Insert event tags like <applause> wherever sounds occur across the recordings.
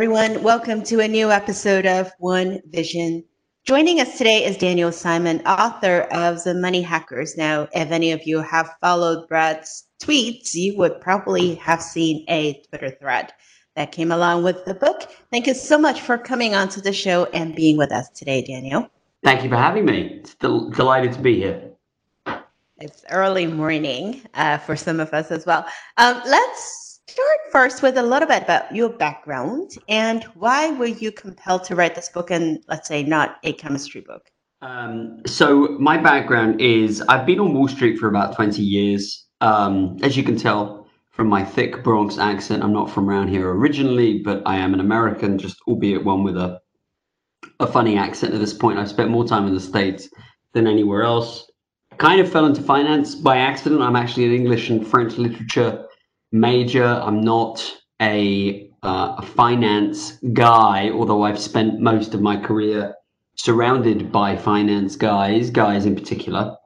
everyone. Welcome to a new episode of One Vision. Joining us today is Daniel Simon, author of The Money Hackers. Now, if any of you have followed Brad's tweets, you would probably have seen a Twitter thread that came along with the book. Thank you so much for coming onto the show and being with us today, Daniel. Thank you for having me. It's del- delighted to be here. It's early morning uh, for some of us as well. Um, let's start first with a little bit about your background and why were you compelled to write this book and, let's say, not a chemistry book? Um, so, my background is I've been on Wall Street for about 20 years. Um, as you can tell from my thick Bronx accent, I'm not from around here originally, but I am an American, just albeit one with a a funny accent at this point. I've spent more time in the States than anywhere else. Kind of fell into finance by accident. I'm actually an English and French literature major. I'm not a, uh, a finance guy, although I've spent most of my career surrounded by finance guys, guys in particular,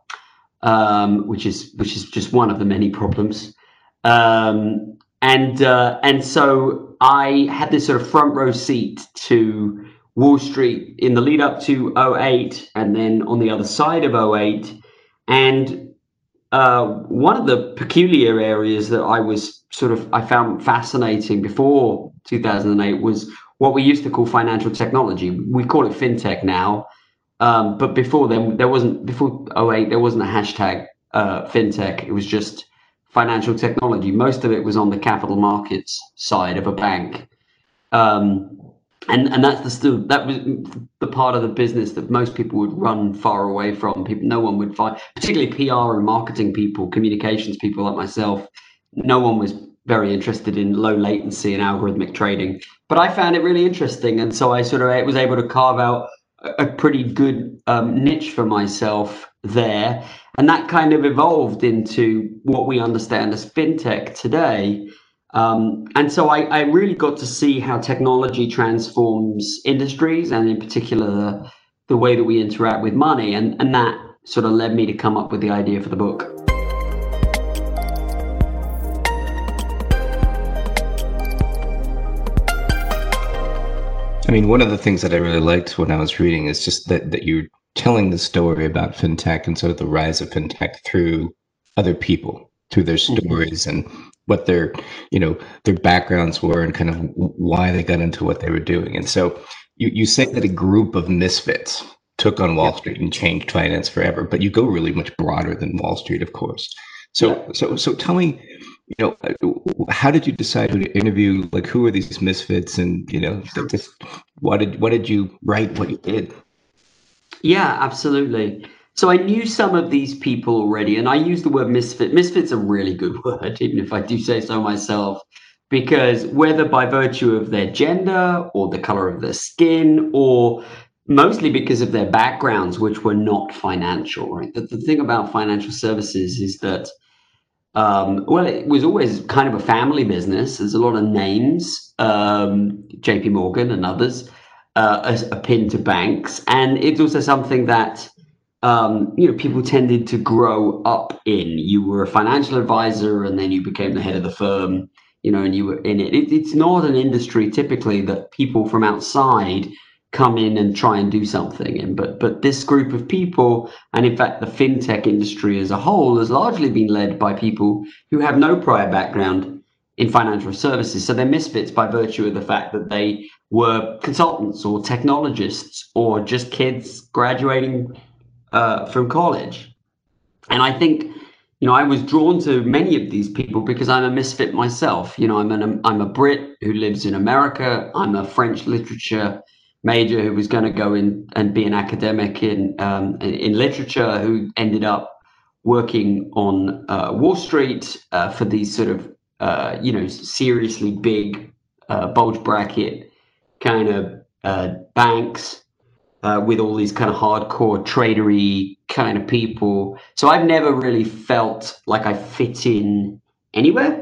um, which is which is just one of the many problems. Um, and uh, and so I had this sort of front row seat to Wall Street in the lead up to 08 and then on the other side of 08. And uh, one of the peculiar areas that I was sort of I found fascinating before 2008 was what we used to call financial technology. We call it fintech now, um, but before then there wasn't before 08 there wasn't a hashtag uh, fintech. It was just financial technology. Most of it was on the capital markets side of a bank. Um, and and that's the still that was the part of the business that most people would run far away from. People, no one would find, particularly PR and marketing people, communications people like myself. No one was very interested in low latency and algorithmic trading, but I found it really interesting, and so I sort of was able to carve out a pretty good um, niche for myself there, and that kind of evolved into what we understand as fintech today. Um, and so I, I, really got to see how technology transforms industries and in particular the, way that we interact with money. And, and that sort of led me to come up with the idea for the book. I mean, one of the things that I really liked when I was reading is just that, that you're telling the story about fintech and sort of the rise of fintech through other people, through their mm-hmm. stories mm-hmm. and what their you know their backgrounds were and kind of why they got into what they were doing. And so you, you say that a group of misfits took on wall street and changed finance forever but you go really much broader than wall street of course. So so so tell me you know how did you decide who to interview? Like who are these misfits? And you know just what did what did you write? What you did? Yeah absolutely so I knew some of these people already, and I use the word misfit. Misfit's a really good <laughs> word, even if I do say so myself, because whether by virtue of their gender or the color of their skin, or mostly because of their backgrounds, which were not financial, right? The, the thing about financial services is that, um, well, it was always kind of a family business. There's a lot of names, um, JP Morgan and others, uh, a, a pin to banks. And it's also something that um, you know, people tended to grow up in. You were a financial advisor, and then you became the head of the firm. You know, and you were in it. it it's not an industry typically that people from outside come in and try and do something in. But but this group of people, and in fact the fintech industry as a whole, has largely been led by people who have no prior background in financial services. So they're misfits by virtue of the fact that they were consultants or technologists or just kids graduating uh, from college. And I think, you know, I was drawn to many of these people because I'm a misfit myself. You know, I'm an I'm a Brit who lives in America. I'm a French literature major who was going to go in and be an academic in um, in literature who ended up working on uh, Wall Street uh, for these sort of uh, you know seriously big uh, bulge bracket kind of uh, banks uh, with all these kind of hardcore tradery kind of people. So I've never really felt like I fit in anywhere.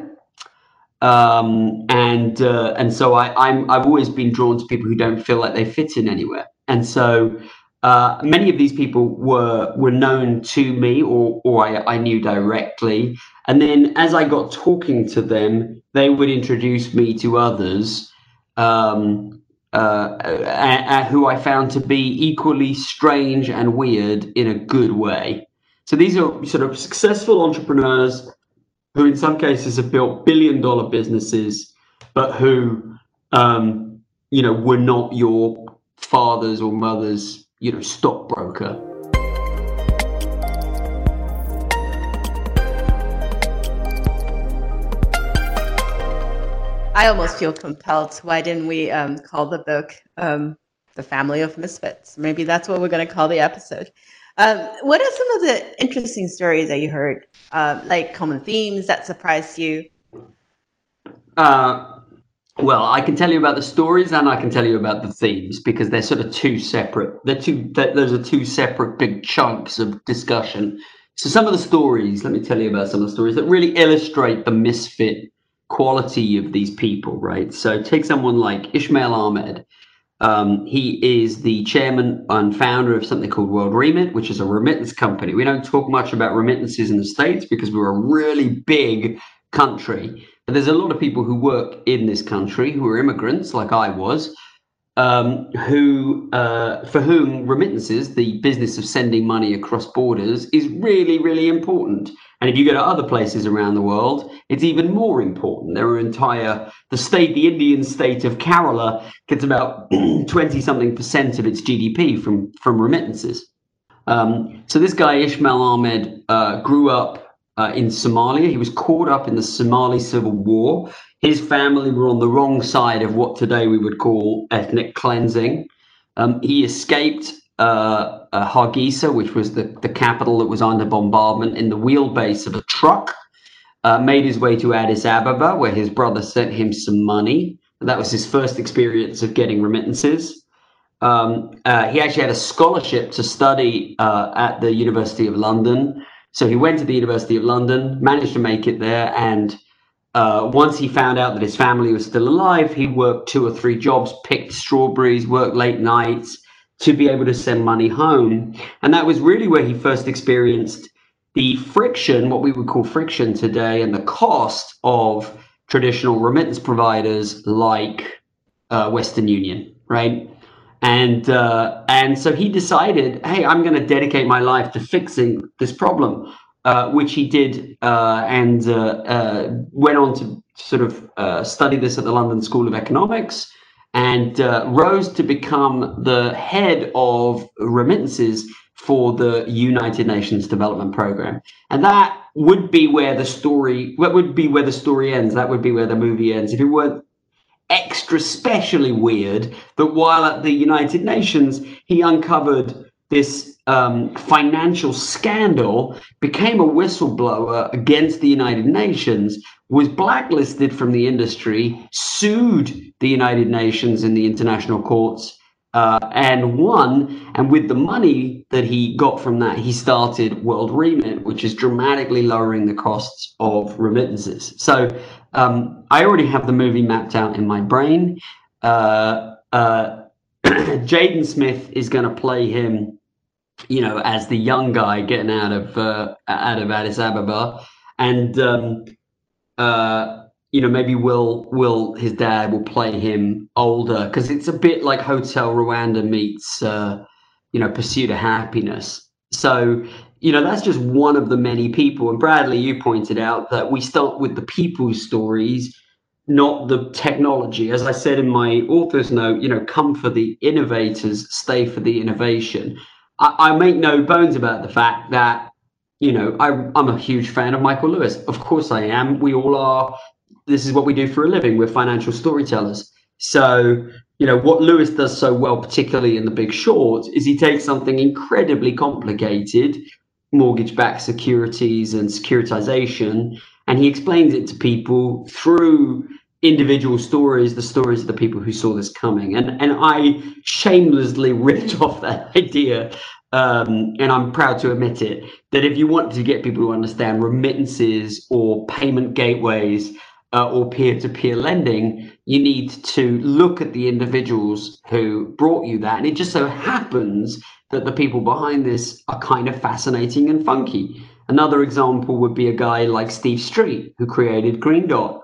Um, and uh, and so I, I'm I've always been drawn to people who don't feel like they fit in anywhere. And so uh, many of these people were were known to me or or I, I knew directly. And then as I got talking to them, they would introduce me to others um, uh, uh, who I found to be equally strange and weird in a good way. So these are sort of successful entrepreneurs who, in some cases, have built billion dollar businesses, but who, um, you know, were not your father's or mother's, you know, stockbroker. I almost feel compelled. Why didn't we um, call the book um, "The Family of Misfits"? Maybe that's what we're going to call the episode. Um, what are some of the interesting stories that you heard, uh, like common themes that surprised you? Uh, well, I can tell you about the stories and I can tell you about the themes because they're sort of two separate. They're two. They're, those are two separate big chunks of discussion. So some of the stories, let me tell you about some of the stories that really illustrate the misfit quality of these people, right? So take someone like Ismail Ahmed. Um, he is the chairman and founder of something called World Remit, which is a remittance company. We don't talk much about remittances in the States because we're a really big country. But there's a lot of people who work in this country who are immigrants, like I was, um, who uh, for whom remittances, the business of sending money across borders, is really, really important. And if you go to other places around the world, it's even more important. There are entire the state, the Indian state of Kerala, gets about <clears throat> twenty something percent of its GDP from from remittances. Um, so this guy Ismail Ahmed uh, grew up uh, in Somalia. He was caught up in the Somali civil war. His family were on the wrong side of what today we would call ethnic cleansing. Um, he escaped uh, uh, Hargeisa, which was the, the capital that was under bombardment, in the wheelbase of a truck. Uh, made his way to Addis Ababa, where his brother sent him some money. That was his first experience of getting remittances. Um, uh, he actually had a scholarship to study uh, at the University of London so he went to the University of London, managed to make it there, and uh, once he found out that his family was still alive, he worked two or three jobs, picked strawberries, worked late nights to be able to send money home. And that was really where he first experienced the friction, what we would call friction today, and the cost of traditional remittance providers like uh, Western Union, right? and uh, and so he decided, hey, I'm going to dedicate my life to fixing this problem, uh, which he did, uh, and uh, uh, went on to sort of study this at the London School of Economics, and uh, rose to become the head of remittances for the United Nations Development Program, and that would be where the story, what would be where the story ends. That would be where the movie ends. If it weren't extra specially weird that while at the United Nations, he uncovered this um, financial scandal, became a whistleblower against the United Nations, was blacklisted from the industry, sued the United Nations in the international courts, uh, and won. And with the money that he got from that, he started World Remit, which is dramatically lowering the costs of remittances. So um, I already have the movie mapped out in my brain. Uh, uh, <clears throat> Jaden Smith is going to play him, you know, as the young guy getting out of uh, out of Addis Ababa, and um, uh, you know maybe Will Will his dad will play him older because it's a bit like Hotel Rwanda meets uh, you know Pursuit of Happiness. So you know, that's just one of the many people. And Bradley, you pointed out that we start with the people's stories, not the technology. As I said in my author's note, you know, come for the innovators, stay for the innovation. I, I make no bones about the fact that, you know, I, I'm a huge fan of Michael Lewis. Of course I am. We all are. This is what we do for a living. We're financial storytellers. So, you know, what Lewis does so well, particularly in The Big Short, is he takes something incredibly complicated mortgage backed securities and securitization. And he explains it to people through individual stories, the stories of the people who saw this coming. And, and I shamelessly ripped off that <laughs> idea. Um, and I'm proud to admit it that if you want to get people to understand remittances or payment gateways uh, or peer to peer lending, you need to look at the individuals who brought you that. And it just so happens that the people behind this are kind of fascinating and funky. Another example would be a guy like Steve Streit, who created Green Dot.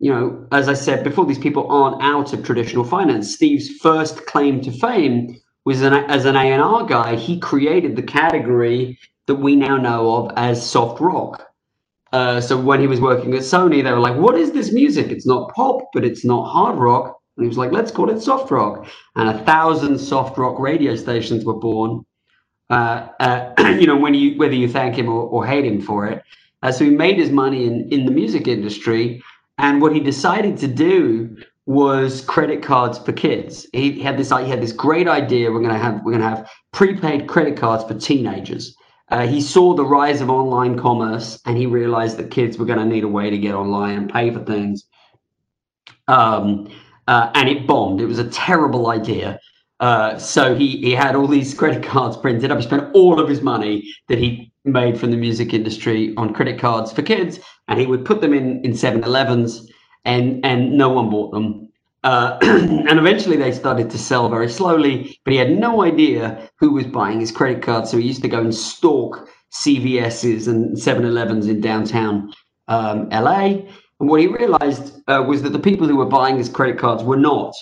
You know, as I said before, these people aren't out of traditional finance. Steve's first claim to fame was an, as an A&R guy. He created the category that we now know of as soft rock. Uh, so when he was working at Sony, they were like, "What is this music? It's not pop, but it's not hard rock." And he was like, "Let's call it soft rock." And a thousand soft rock radio stations were born. Uh, uh, <clears throat> you know, when you whether you thank him or, or hate him for it. Uh, so he made his money in in the music industry, and what he decided to do was credit cards for kids. He had this he had this great idea. We're gonna have we're gonna have prepaid credit cards for teenagers. Uh, he saw the rise of online commerce and he realized that kids were going to need a way to get online and pay for things. Um, uh, and it bombed. It was a terrible idea. Uh, so he, he had all these credit cards printed up. He spent all of his money that he made from the music industry on credit cards for kids, and he would put them in in 7-Elevens, and and no one bought them. Uh, <clears throat> and eventually they started to sell very slowly, but he had no idea who was buying his credit card. So he used to go and stalk CVS's and 7 Elevens in downtown um, LA. And what he realized uh, was that the people who were buying his credit cards were not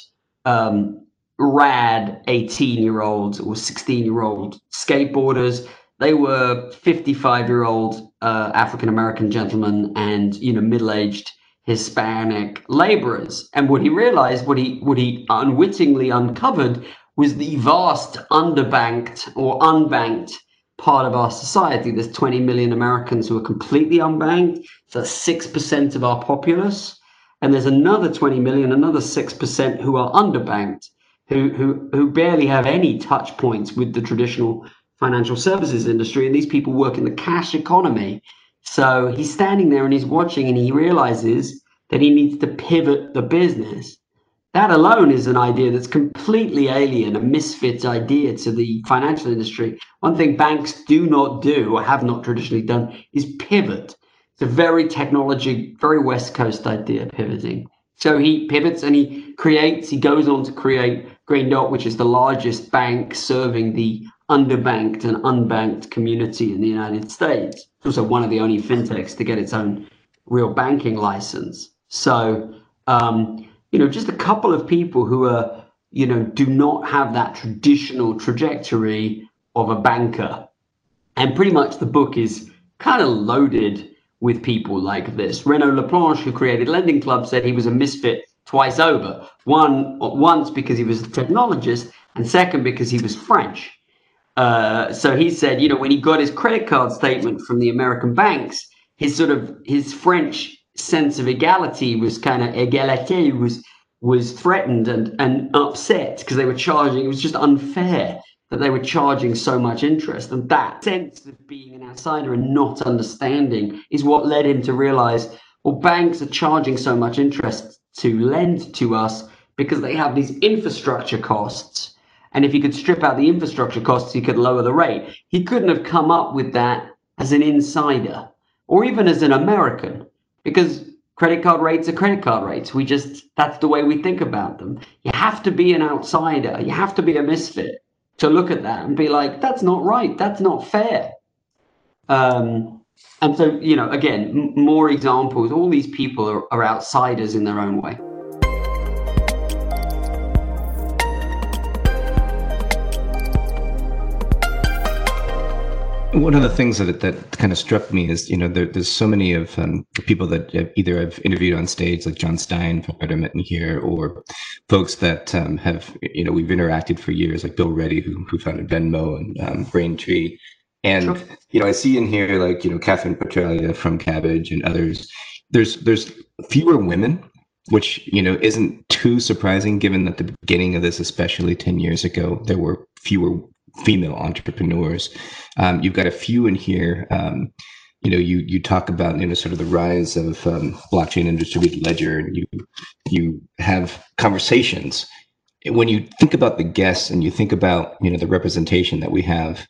um, rad 18 year olds or 16 year old skateboarders. They were 55 year old uh, African American gentlemen and, you know, middle aged Hispanic laborers. And what he realized, what he what he unwittingly uncovered was the vast underbanked or unbanked part of our society. There's 20 million Americans who are completely unbanked. That's six percent of our populace. And there's another 20 million, another six percent who are underbanked, who who who barely have any touch points with the traditional financial services industry. And these people work in the cash economy so he's standing there and he's watching and he realizes that he needs to pivot the business. That alone is an idea that's completely alien, a misfit idea to the financial industry. One thing banks do not do or have not traditionally done is pivot. It's a very technology, very West Coast idea, pivoting. So he pivots and he creates, he goes on to create Green Dot, which is the largest bank serving the underbanked and unbanked community in the United States. It's also one of the only fintechs to get its own real banking license. So, um, you know, just a couple of people who are, you know, do not have that traditional trajectory of a banker. And pretty much the book is kind of loaded with people like this. Renaud Laplanche, who created Lending Club, said he was a misfit twice over. One once because he was a technologist, and second because he was French. Uh, so he said, you know, when he got his credit card statement from the American banks, his sort of his French sense of equality was kind of egalite was was threatened and and upset because they were charging. It was just unfair that they were charging so much interest, and that sense of being an outsider and not understanding is what led him to realize, well, banks are charging so much interest to lend to us because they have these infrastructure costs and if he could strip out the infrastructure costs, he could lower the rate. He couldn't have come up with that as an insider or even as an American because credit card rates are credit card rates. We just, that's the way we think about them. You have to be an outsider, you have to be a misfit to look at that and be like, that's not right, that's not fair. Um, and so, you know, again, m- more examples. All these people are, are outsiders in their own way. One of the things that that kind of struck me is, you know, there, there's so many of um, people that either I've interviewed on stage, like John Stein from Betterment here, or folks that um, have, you know, we've interacted for years, like Bill Ready, who, who founded Venmo and um, Braintree. And, sure. you know, I see in here, like, you know, Kathryn Petralia from Kabbage and others. There's there's fewer women which you know isn't too surprising given that the beginning of this especially 10 years ago there were fewer female entrepreneurs. Um, you've got a few in here. Um, you know, you you talk about you know sort of the rise of um, blockchain and distributed ledger, and you you have conversations. When you think about the guests and you think about you know the representation that we have,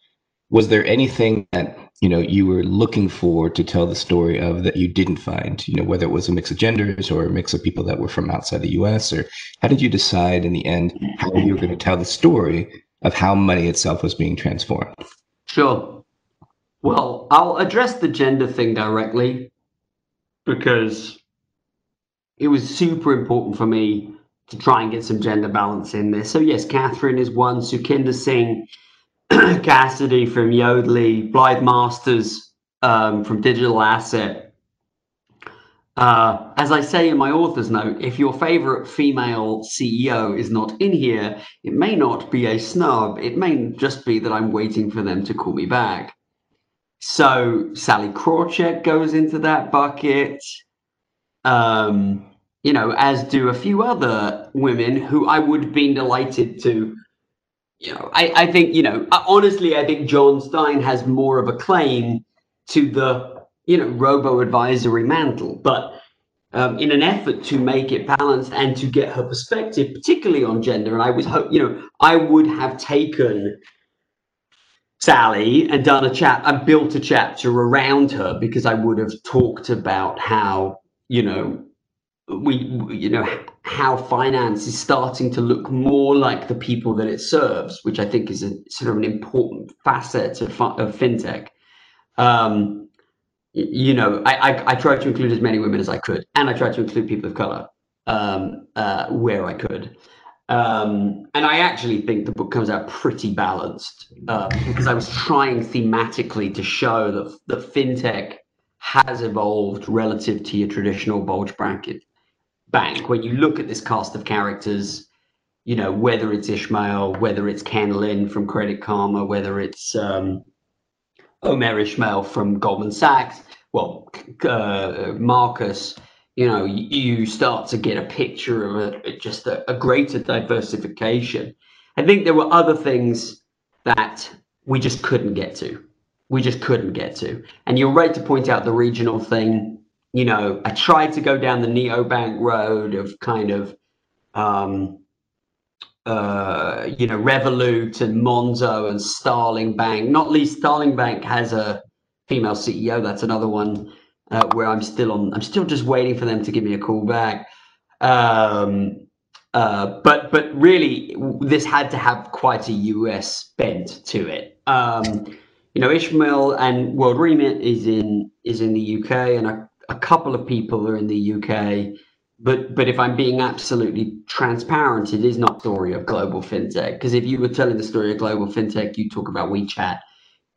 was there anything that you know you were looking for to tell the story of that you didn't find? You know, whether it was a mix of genders or a mix of people that were from outside the U.S. or how did you decide in the end how you were going to tell the story of how money itself was being transformed? Sure. Well, I'll address the gender thing directly because it was super important for me to try and get some gender balance in there. So yes, Kathryn is one, Sukhinder Singh, <clears throat> Cassidy from Yodlee, Blythe Masters um, from Digital Asset. Uh, as I say in my author's note, if your favorite female CEO is not in here, it may not be a snub. It may just be that I'm waiting for them to call me back. So Sallie Krawcheck goes into that bucket. Um, you know, as do a few other women who I would have been delighted to. You know, I, I think, you know, honestly, I think John Stein has more of a claim to the, you know, robo advisory mantle. But um, in an effort to make it balanced and to get her perspective, particularly on gender, and I was, hope, you know, I would have taken Sallie and done a chat and built a chapter around her because I would have talked about how, you know, we you know how finance is starting to look more like the people that it serves which i think is a sort of an important facet of, of fintech um, you know I, I, I tried to include as many women as i could and i tried to include people of color um, uh, where i could. Um, and i actually think the book comes out pretty balanced uh, because i was trying thematically to show that, that fintech has evolved relative to your traditional bulge bracket bank, when you look at this cast of characters, you know, whether it's Ishmael, whether it's Ken Lin from Credit Karma, whether it's um, Omer Ishmael from Goldman Sachs, well, uh, Marcus, you know, you start to get a picture of a, just a, a greater diversification. I think there were other things that we just couldn't get to. We just couldn't get to. And you're right to point out the regional thing you know, I tried to go down the neobank road of kind of, um, uh, you know, Revolut and Monzo and Starling Bank. Not least, Starling Bank has a female CEO. That's another one uh, where I'm still on. I'm still just waiting for them to give me a call back. Um, uh, but but really, this had to have quite a US bent to it. Um, you know, Ishmael and World Remit is in is in the UK, and a couple of people are in the UK, but but if I'm being absolutely transparent, it is not story of global fintech. Because if you were telling the story of global fintech, you talk about WeChat.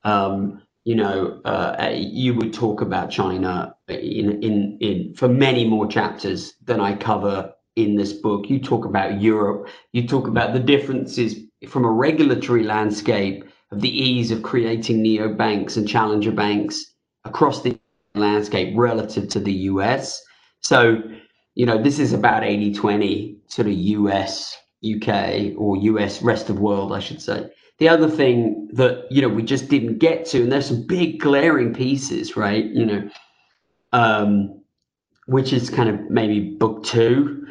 Um, you know, uh, you would talk about China in in in for many more chapters than I cover in this book. You talk about Europe. You talk about the differences from a regulatory landscape of the ease of creating neobanks and challenger banks across the landscape relative to the US. So, you know, this is about 80 20 sort of US, UK, or US rest of world, I should say. The other thing that, you know, we just didn't get to, and there's some big glaring pieces, right? You know, um, which is kind of maybe book two,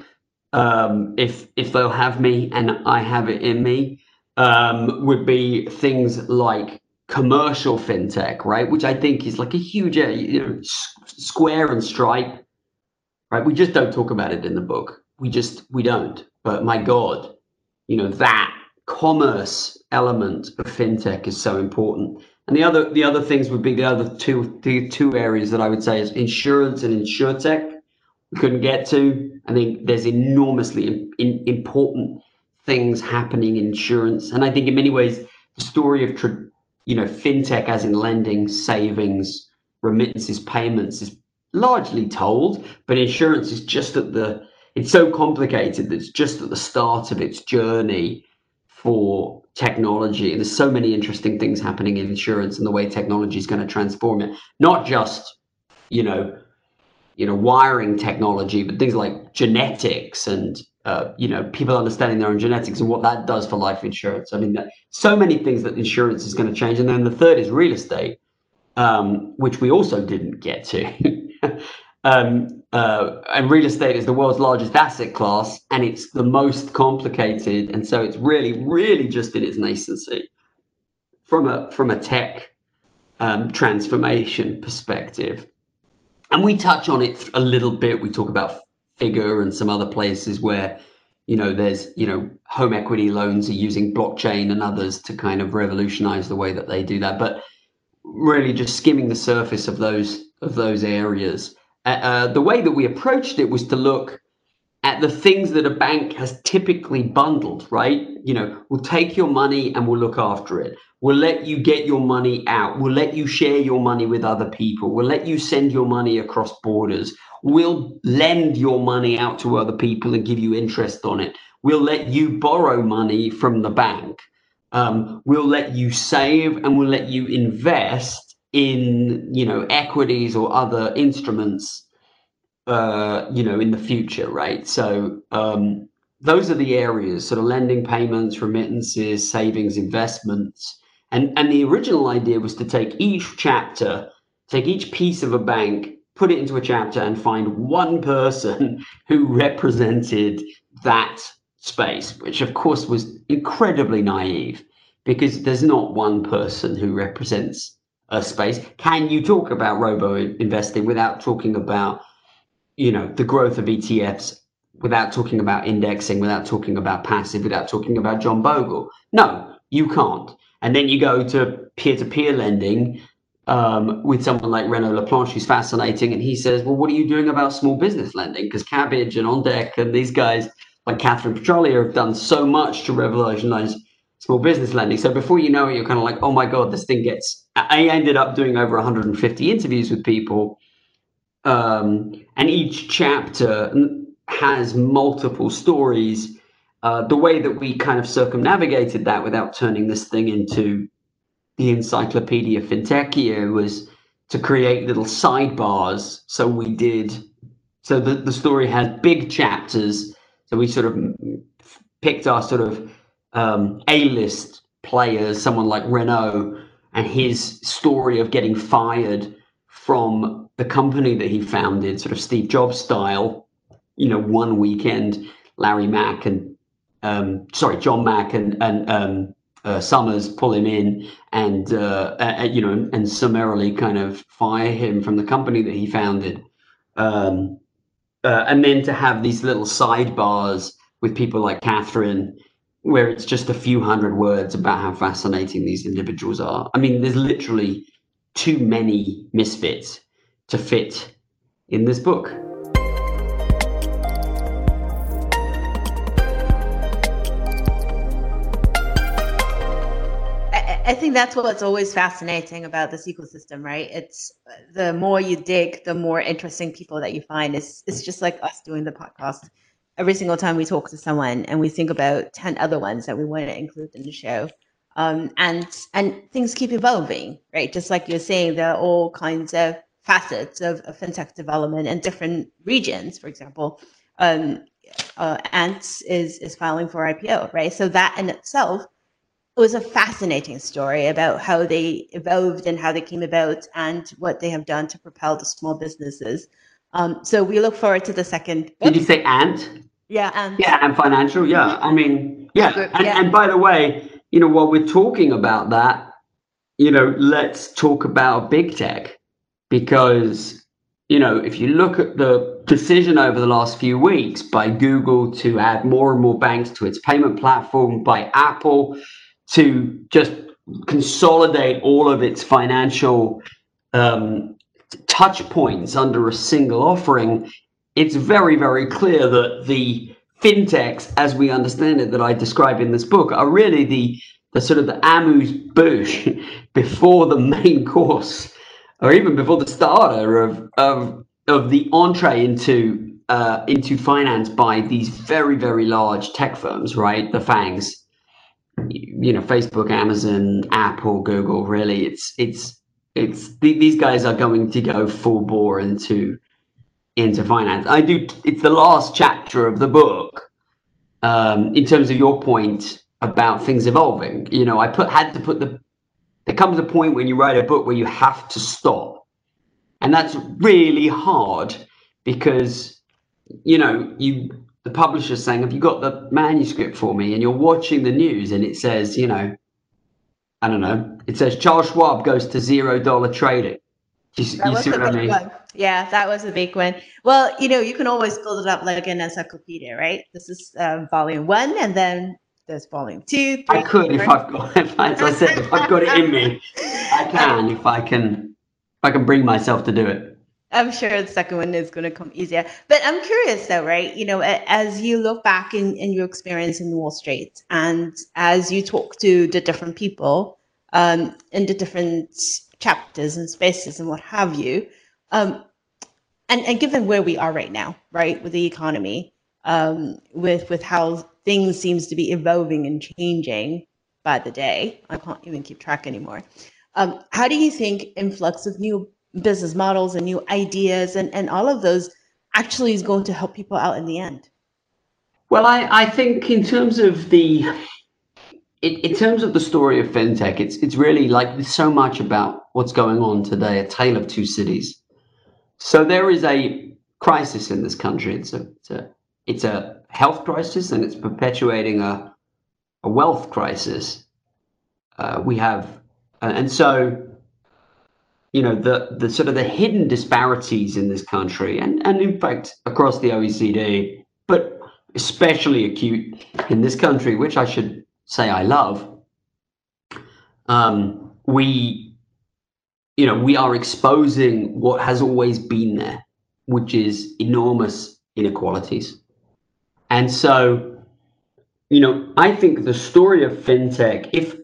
um, if if they'll have me and I have it in me, um, would be things like commercial fintech, right? Which I think is like a huge, uh, you know, Square and Stripe, right? We just don't talk about it in the book. We just we don't. But my God, you know that commerce element of fintech is so important. And the other the other things would be the other two the two areas that I would say is insurance and insurtech. We couldn't get to. I think there's enormously in, in, important things happening in insurance, and I think in many ways the story of you know, fintech as in lending, savings, remittances, payments is largely told, but insurance is just at the it's so complicated that it's just at the start of its journey for technology. And there's so many interesting things happening in insurance and the way technology is going to transform it. Not just, you know, you know, wiring technology, but things like genetics and uh, you know, people understanding their own genetics and what that does for life insurance. I mean, so many things that insurance is going to change. And then the third is real estate, um, which we also didn't get to. <laughs> <laughs> um, uh, and real estate is the world's largest asset class, and it's the most complicated. And so it's really, really just in its nascency from a from a tech um, transformation perspective. And we touch on it a little bit. We talk about Figure and some other places where you know there's you know home equity loans are using blockchain and others to kind of revolutionize the way that they do that but really just skimming the surface of those of those areas uh, uh, the way that we approached it was to look at the things that a bank has typically bundled, right? You know, we'll take your money and we'll look after it. We'll let you get your money out. We'll let you share your money with other people. We'll let you send your money across borders. We'll lend your money out to other people and give you interest on it. We'll let you borrow money from the bank. Um, we'll let you save and we'll let you invest in, you know, equities or other instruments uh, you know, in the future, right? So um, those are the areas, sort of lending, payments, remittances, savings, investments, and and the original idea was to take each chapter, take each piece of a bank, put it into a chapter, and find one person <laughs> who represented that space, which of course was incredibly naive because there's not one person who represents a space. Can you talk about robo investing without talking about you know the growth of ETFs without talking about indexing, without talking about passive, without talking about John Bogle. No, you can't. And then you go to peer-to-peer lending um, with someone like Renaud Laplanche, who's fascinating, and he says, "Well, what are you doing about small business lending? Because Kabbage and OnDeck and these guys like Kathryn Petralia have done so much to revolutionize small business lending. So before you know it, you're kind of like, oh my god, this thing gets. I ended up doing over 150 interviews with people um, and each chapter has multiple stories. Uh, the way that we kind of circumnavigated that without turning this thing into the Encyclopedia Fintechia was to create little sidebars. So we did, so the, the story has big chapters. So we sort of picked our sort of um, A-list players, someone like Renaud and his story of getting fired from the company that he founded, sort of Steve Jobs style. You know, one weekend, Larry Mack and um, sorry, John Mack and and um, uh, Summers pull him in and uh, uh, you know and summarily kind of fire him from the company that he founded. Um, uh, and then to have these little sidebars with people like Kathryn, where it's just a few hundred words about how fascinating these individuals are. I mean, there's literally too many misfits to fit in this book. I think that's what's always fascinating about this ecosystem, right? It's the more you dig, the more interesting people that you find. It's it's just like us doing the podcast. Every single time we talk to someone and we think about 10 other ones that we want to include in the show. Um, and and things keep evolving, right? Just like you're saying, there are all kinds of facets of, of fintech development in different regions. For example, um, uh, Ant is is filing for IPO, right? So that in itself was a fascinating story about how they evolved and how they came about and what they have done to propel the small businesses. Um, so we look forward to the second. Did you say Ant? Yeah, Ant. Yeah, Ant Financial. Yeah, I mean, yeah. And, yeah. and by the way, you know, while we're talking about that, you know, let's talk about big tech because, you know, if you look at the decision over the last few weeks by Google to add more and more banks to its payment platform, by Apple to just consolidate all of its financial um, touch points under a single offering, it's very, very clear that the fintechs, as we understand it, that I describe in this book, are really the the sort of the amuse bouche <laughs> before the main <laughs> course, or even before the starter of of of the entree into uh, into finance by these very very large tech firms, right? The FANGs, you know, Facebook, Amazon, Apple, Google. Really, it's it's it's these guys are going to go full bore into into finance. I do. It's the last chapter of the book. Um, in terms of your point about things evolving, you know, I put had to put the. There comes a point when you write a book where you have to stop, and that's really hard because, you know, you the publisher's saying, "Have you got the manuscript for me?" And you're watching the news, and it says, you know, I don't know. It says Charles Schwab goes to zero dollar trading. You, you see what I mean? One. Yeah, that was a big one. Well, you know, you can always build it up like an encyclopedia, right? This is um, volume one, and then there's volume two. Three, I could if I've got, <laughs> if, as I said, if I've got it in me, I <laughs> can if I can, if I can bring myself to do it. I'm sure the second one is going to come easier. But I'm curious though, right? You know, as you look back in, in your experience in Wall Street and as you talk to the different people um, in the different chapters and spaces and what have you, um, and, and given where we are right now, right, with the economy, um, with with how things seems to be evolving and changing by the day, I can't even keep track anymore. Um, how do you think influx of new business models and new ideas and, and all of those actually is going to help people out in the end? Well, I, I think in terms of the in, in terms of the story of fintech, it's it's really like so much about what's going on today, a tale of two cities. So there is a crisis in this country. It's a it's a, it's a health crisis, and it's perpetuating a a wealth crisis. Uh, we have, uh, and so you know the the sort of the hidden disparities in this country and and in fact across the OECD but especially acute in this country which I should say I love um, we you know we are exposing what has always been there which is enormous inequalities and so you know I think the story of fintech if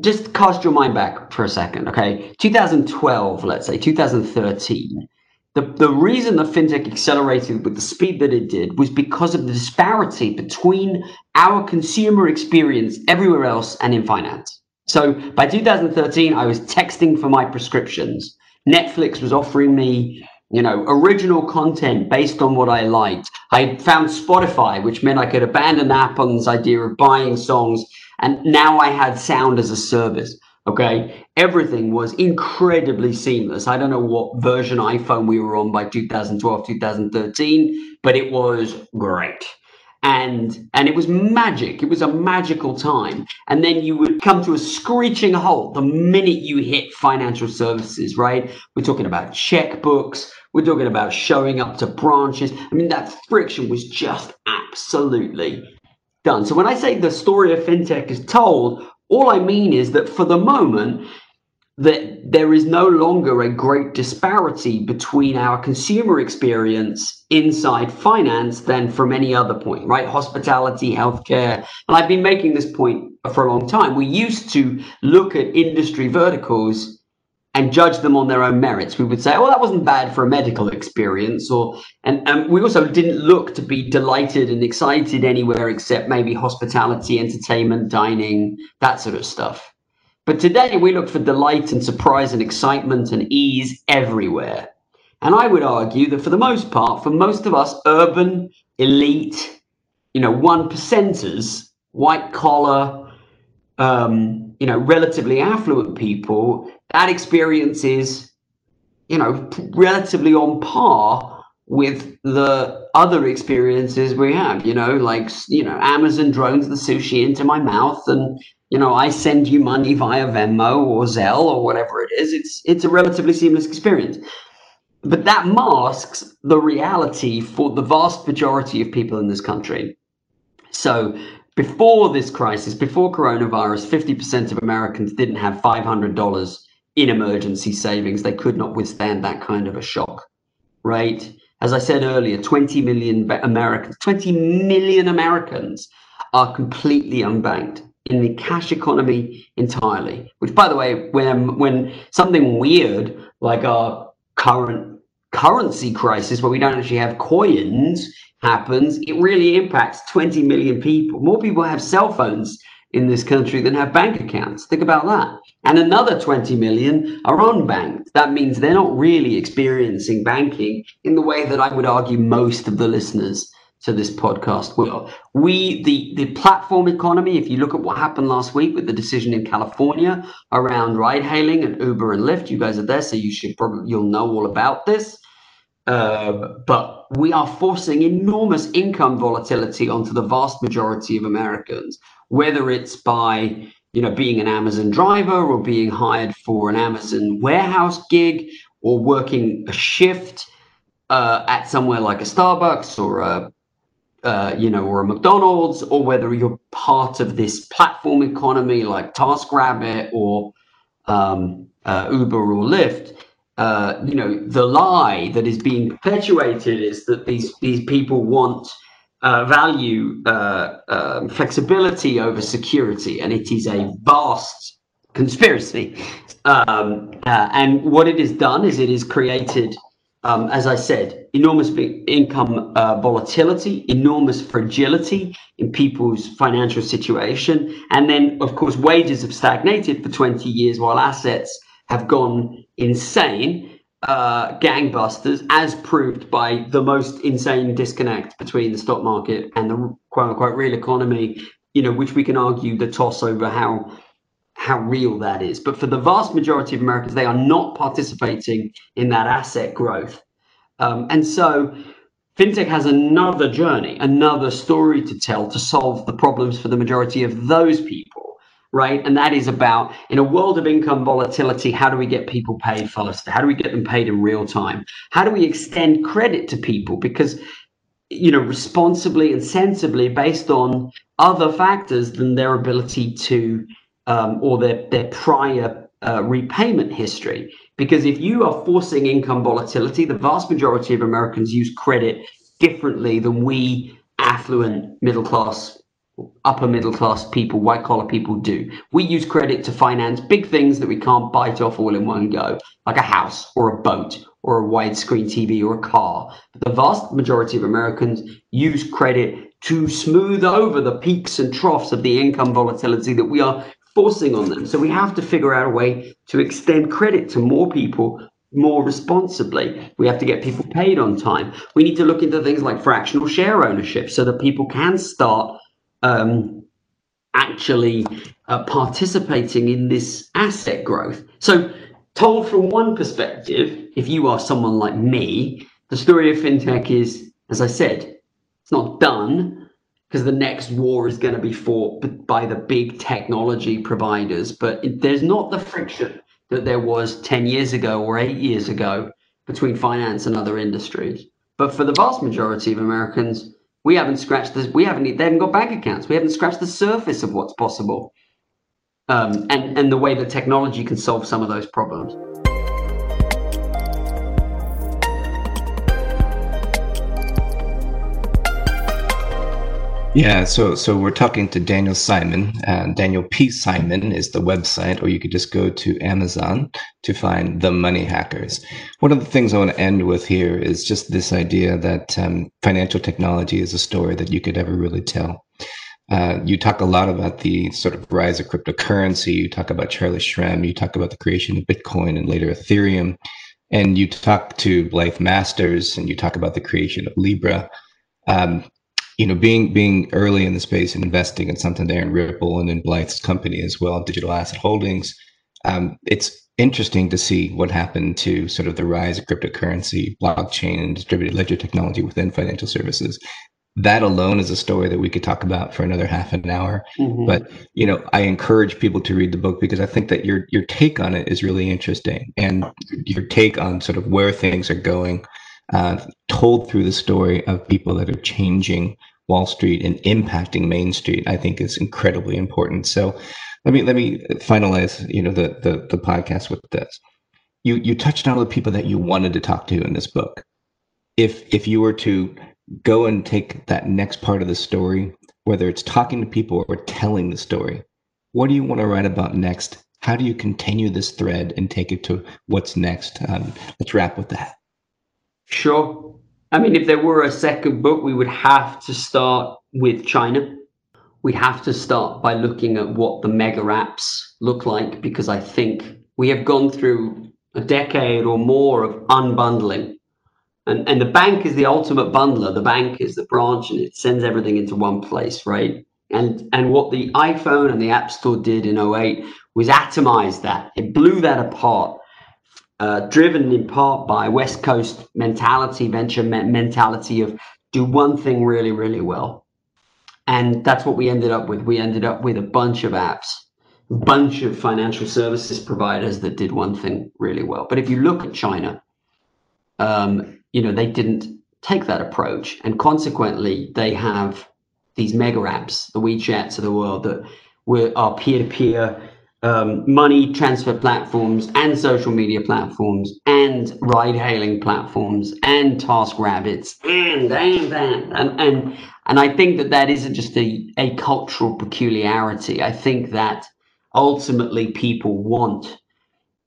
just cast your mind back for a second, okay? 2012, let's say, 2013. The, the reason the fintech accelerated with the speed that it did was because of the disparity between our consumer experience everywhere else and in finance. So by 2013, I was texting for my prescriptions. Netflix was offering me, you know, original content based on what I liked. I found Spotify, which meant I could abandon Apple's idea of buying songs and now I had sound as a service. Okay. Everything was incredibly seamless. I don't know what version iPhone we were on by 2012, 2013, but it was great. And and it was magic. It was a magical time. And then you would come to a screeching halt the minute you hit financial services, right? We're talking about checkbooks. We're talking about showing up to branches. I mean, that friction was just absolutely done. So when I say the story of fintech is told, all I mean is that for the moment, that there is no longer a great disparity between our consumer experience inside finance than from any other point, right? Hospitality, healthcare. And I've been making this point for a long time. We used to look at industry verticals and judge them on their own merits. We would say, "Oh, that wasn't bad for a medical experience," or and, and we also didn't look to be delighted and excited anywhere except maybe hospitality, entertainment, dining, that sort of stuff. But today we look for delight and surprise and excitement and ease everywhere. And I would argue that for the most part, for most of us urban, elite, you know, one percenters, white collar, um, you know, relatively affluent people, that experience is, you know, relatively on par with the other experiences we have, you know, like, you know, Amazon drones the sushi into my mouth and, you know, I send you money via Venmo or Zelle or whatever it is. It's, it's a relatively seamless experience. But that masks the reality for the vast majority of people in this country. So before this crisis, before coronavirus, 50% of Americans didn't have $500 in emergency savings. They could not withstand that kind of a shock, right? As I said earlier, 20 million Americans, 20 million Americans are completely unbanked in the cash economy entirely. Which, by the way, when um, when something weird like our current currency crisis, where we don't actually have coins, happens, it really impacts 20 million people. More people have cell phones in this country than have bank accounts. Think about that. And another 20 million are unbanked. That means they're not really experiencing banking in the way that I would argue most of the listeners to this podcast will. We, the, the platform economy, if you look at what happened last week with the decision in California around ride hailing and Uber and Lyft, you guys are there, so you should probably, you'll know all about this. Uh, but we are forcing enormous income volatility onto the vast majority of Americans, whether it's by you know being an Amazon driver or being hired for an Amazon warehouse gig or working a shift uh, at somewhere like a Starbucks or a uh, you know or a McDonald's, or whether you're part of this platform economy like TaskRabbit or um, uh, Uber or Lyft uh, you know, the lie that is being perpetuated is that these these people want uh, value uh, um, flexibility over security, and it is a vast conspiracy. Um, uh, and what it has done is it has created, um, as I said, enormous income uh, volatility, enormous fragility in people's financial situation, and then, of course, wages have stagnated for 20 years while assets have gone insane uh, gangbusters, as proved by the most insane disconnect between the stock market and the quote unquote real economy, you know, which we can argue the toss over how how real that is. But for the vast majority of Americans, they are not participating in that asset growth. Um, and so fintech has another journey, another story to tell to solve the problems for the majority of those people right? And that is about in a world of income volatility, how do we get people paid faster? How do we get them paid in real time? How do we extend credit to people? Because you know, responsibly and sensibly based on other factors than their ability to um, or their their prior uh, repayment history. Because if you are forcing income volatility, the vast majority of Americans use credit differently than we affluent middle class upper middle class people, white collar people do. We use credit to finance big things that we can't bite off all in one go, like a house or a boat or a widescreen TV or a car. But the vast majority of Americans use credit to smooth over the peaks and troughs of the income volatility that we are forcing on them. So we have to figure out a way to extend credit to more people more responsibly. We have to get people paid on time. We need to look into things like fractional share ownership so that people can start um, actually uh, participating in this asset growth. So, told from one perspective, if you are someone like me, the story of fintech is, as I said, it's not done because the next war is going to be fought by the big technology providers, but it, there's not the friction that there was 10 years ago or eight years ago between finance and other industries. But for the vast majority of Americans, we haven't scratched this. We haven't. They haven't got bank accounts. We haven't scratched the surface of what's possible, um, and and the way that technology can solve some of those problems. Yeah, so so we're talking to Daniel Simon. Uh, Daniel P. Simon is the website, or you could just go to Amazon to find the Money Hackers. One of the things I want to end with here is just this idea that um, financial technology is a story that you could ever really tell. Uh, you talk a lot about the sort of rise of cryptocurrency. You talk about Charlie Shrem. You talk about the creation of Bitcoin and later Ethereum. And you talk to Blythe Masters and you talk about the creation of Libra. Um, you know, being being early in the space and investing in something there in Ripple and in Blythe's company as well, Digital Asset Holdings, um, it's interesting to see what happened to sort of the rise of cryptocurrency, blockchain, and distributed ledger technology within financial services. That alone is a story that we could talk about for another half an hour. Mm-hmm. But you know, I encourage people to read the book because I think that your your take on it is really interesting, and your take on sort of where things are going, uh, told through the story of people that are changing Wall Street and impacting Main Street, I think is incredibly important. So let me let me finalize, you know, the the, the podcast with this. You you touched on the people that you wanted to talk to in this book. If if you were to go and take that next part of the story, whether it's talking to people or telling the story, what do you want to write about next? How do you continue this thread and take it to what's next? Um, let's wrap with that. Sure. I mean, if there were a second book, we would have to start with China. We'd have to start by looking at what the mega apps look like because I think we have gone through a decade or more of unbundling. And, and the bank is the ultimate bundler. The bank is the branch and it sends everything into one place, right? And and what the iPhone and the App Store did in 08 was atomize that. It blew that apart uh, driven in part by West Coast mentality, venture me- mentality of do one thing really, really well. And that's what we ended up with. We ended up with a bunch of apps, a bunch of financial services providers that did one thing really well. But if you look at China, um, you know, they didn't take that approach. And consequently, they have these mega apps, the WeChats of the world that were, are peer to peer um, money transfer platforms and social media platforms and ride hailing platforms and task rabbits and and and and and, and I think that that isn't just a, a cultural peculiarity. I think that ultimately people want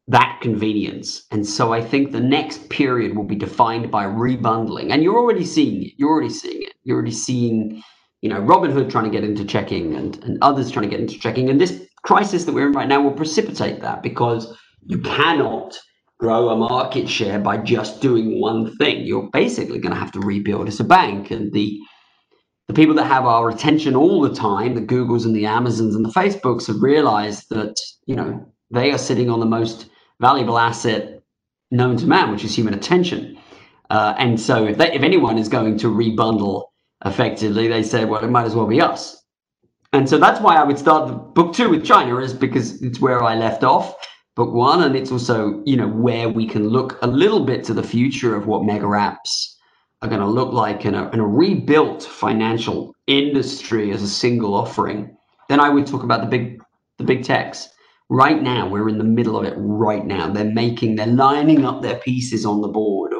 that convenience. And so I think the next period will be defined by rebundling. And you're already seeing it. You're already seeing it. You're already seeing, you know, Robinhood trying to get into checking and, and others trying to get into checking. And this crisis that we're in right now will precipitate that because you cannot grow a market share by just doing one thing. You're basically going to have to rebuild as a bank. And the the people that have our attention all the time, the Googles and the Amazons and the Facebooks, have realized that you know they are sitting on the most valuable asset known to man, which is human attention. Uh, and so, if they, if anyone is going to rebundle effectively, they say, well, it might as well be us. And so that's why I would start book two with China, is because it's where I left off book one, and it's also you know where we can look a little bit to the future of what mega apps are going to look like in a, in a rebuilt financial industry as a single offering. Then I would talk about the big the big techs. Right now, we're in the middle of it. Right now, they're making, they're lining up their pieces on the board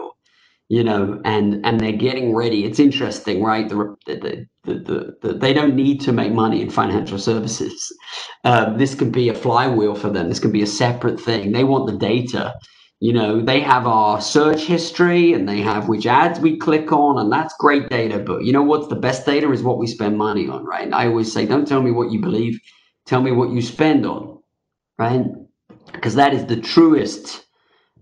you know, and and they're getting ready. It's interesting, right? The the, the, the, the they don't need to make money in financial services. Uh, this can be a flywheel for them. This can be a separate thing. They want the data. You know, they have our search history and they have which ads we click on, and that's great data. But you know what's the best data is what we spend money on, right? And I always say, don't tell me what you believe, tell me what you spend on, right? Because that is the truest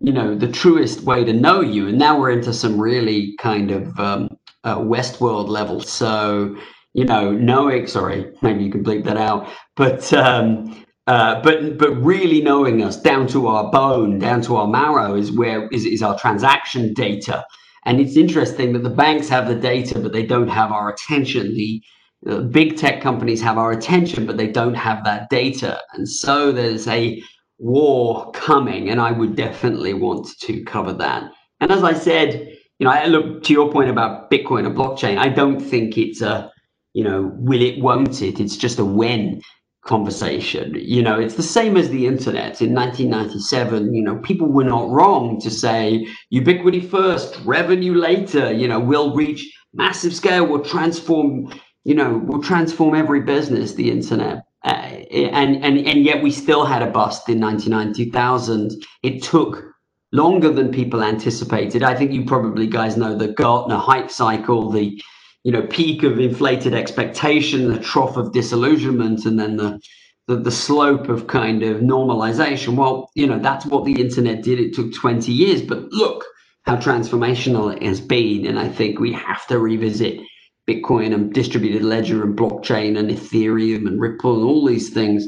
you know the truest way to know you. And now we're into some really kind of um, uh, westworld level. So you know knowing sorry maybe you can bleep that out. But um, uh, but but really knowing us down to our bone down to our marrow is where is, is our transaction data. And it's interesting that the banks have the data but they don't have our attention. The the big tech companies have our attention, but they don't have that data. And so there's a war coming, and I would definitely want to cover that. And as I said, you know, I look to your point about Bitcoin and blockchain. I don't think it's a, you know, will it, won't it? It's just a when conversation. You know, it's the same as the internet in 1997. You know, people were not wrong to say ubiquity first, revenue later. You know, we'll reach massive scale, we'll transform. You know, we'll transform every business. The internet uh, and and and yet we still had a bust in 99 2000 it took longer than people anticipated. I think you probably guys know the gartner hype cycle the you know peak of inflated expectation the trough of disillusionment and then the the, the slope of kind of normalization. Well you know that's what the internet did. It took 20 years. But look how transformational it has been. And i think we have to revisit Bitcoin and distributed ledger and blockchain and Ethereum and Ripple and all these things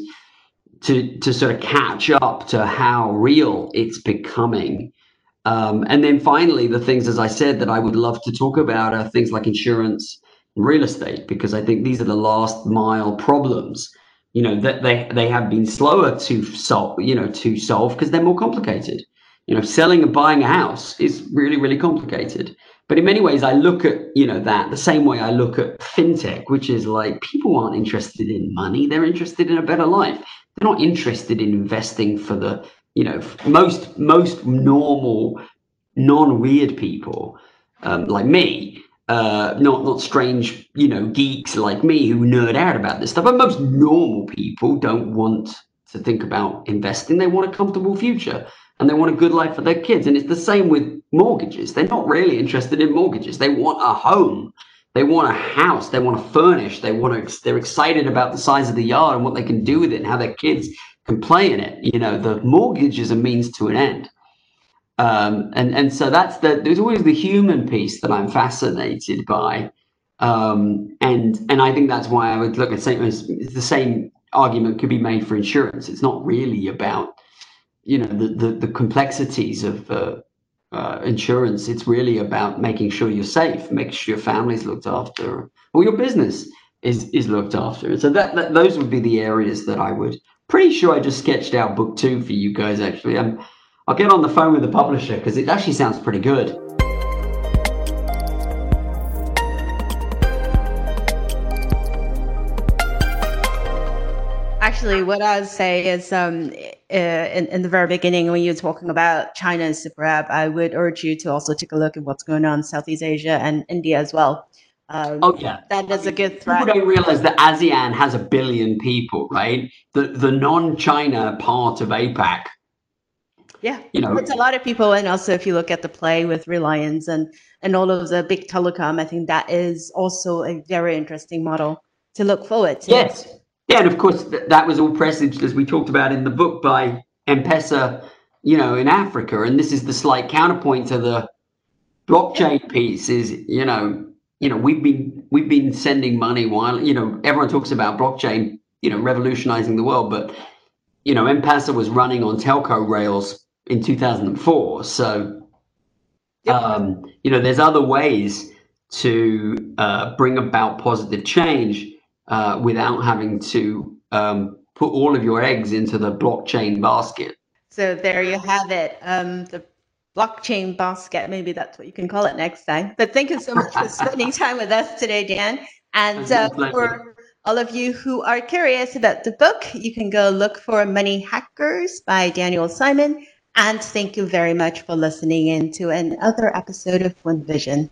to to sort of catch up to how real it's becoming. Um, and then finally, the things, as I said, that I would love to talk about are things like insurance and real estate, because I think these are the last mile problems. You know that they they have been slower to solve. You know to solve because they're more complicated. You know, selling and buying a house is really really complicated. But in many ways, I look at you know that the same way I look at fintech, which is like people aren't interested in money; they're interested in a better life. They're not interested in investing for the you know most most normal, non-weird people um, like me. Uh, not not strange, you know, geeks like me who nerd out about this stuff. But most normal people don't want to think about investing. They want a comfortable future and they want a good life for their kids. And it's the same with mortgages. They're not really interested in mortgages. They want a home. They want a house. They want to furnish. They want to. They're excited about the size of the yard and what they can do with it and how their kids can play in it. You know, the mortgage is a means to an end. Um, and and so that's the. There's always the human piece that I'm fascinated by. Um, and and I think that's why I would look at same the same argument could be made for insurance. It's not really about you know the the, the complexities of uh, uh, insurance. It's really about making sure you're safe, make sure your family's looked after, or your business is is looked after. And so that, that those would be the areas that I would. Pretty sure I just sketched out book two for you guys. Actually, I'm, I'll get on the phone with the publisher because it actually sounds pretty good. actually, what I would say is, um, uh, in, in, the very beginning, when you were talking about China and super app, I would urge you to also take a look at what's going on in Southeast Asia and India as well. Um, oh yeah, that is a good threat. People don't realize that ASEAN has a billion people, right? The the non-China part of APAC. Yeah, you know, it's a lot of people, and also if you look at the play with Reliance and and all of the big telecom, I think that is also a very interesting model to look forward to. Yes, yeah, and of course th- that was all presaged as we talked about in the book by M-Pesa, you know, in Africa, and this is the slight counterpoint to the blockchain piece. Is you know you know we've been we've been sending money while you know everyone talks about blockchain you know revolutionizing the world but you know M-Pesa was running on telco rails in 2004 so um, you know there's other ways to uh, bring about positive change uh, without having to um, put all of your eggs into the blockchain basket so there you have it um, the blockchain basket. Maybe that's what you can call it next time. But thank you so much for <laughs> spending time with us today, Dan. And uh, for all of you who are curious about the book, you can go look for Money Hackers by Daniel Simon. And thank you very much for listening in to another episode of One Vision.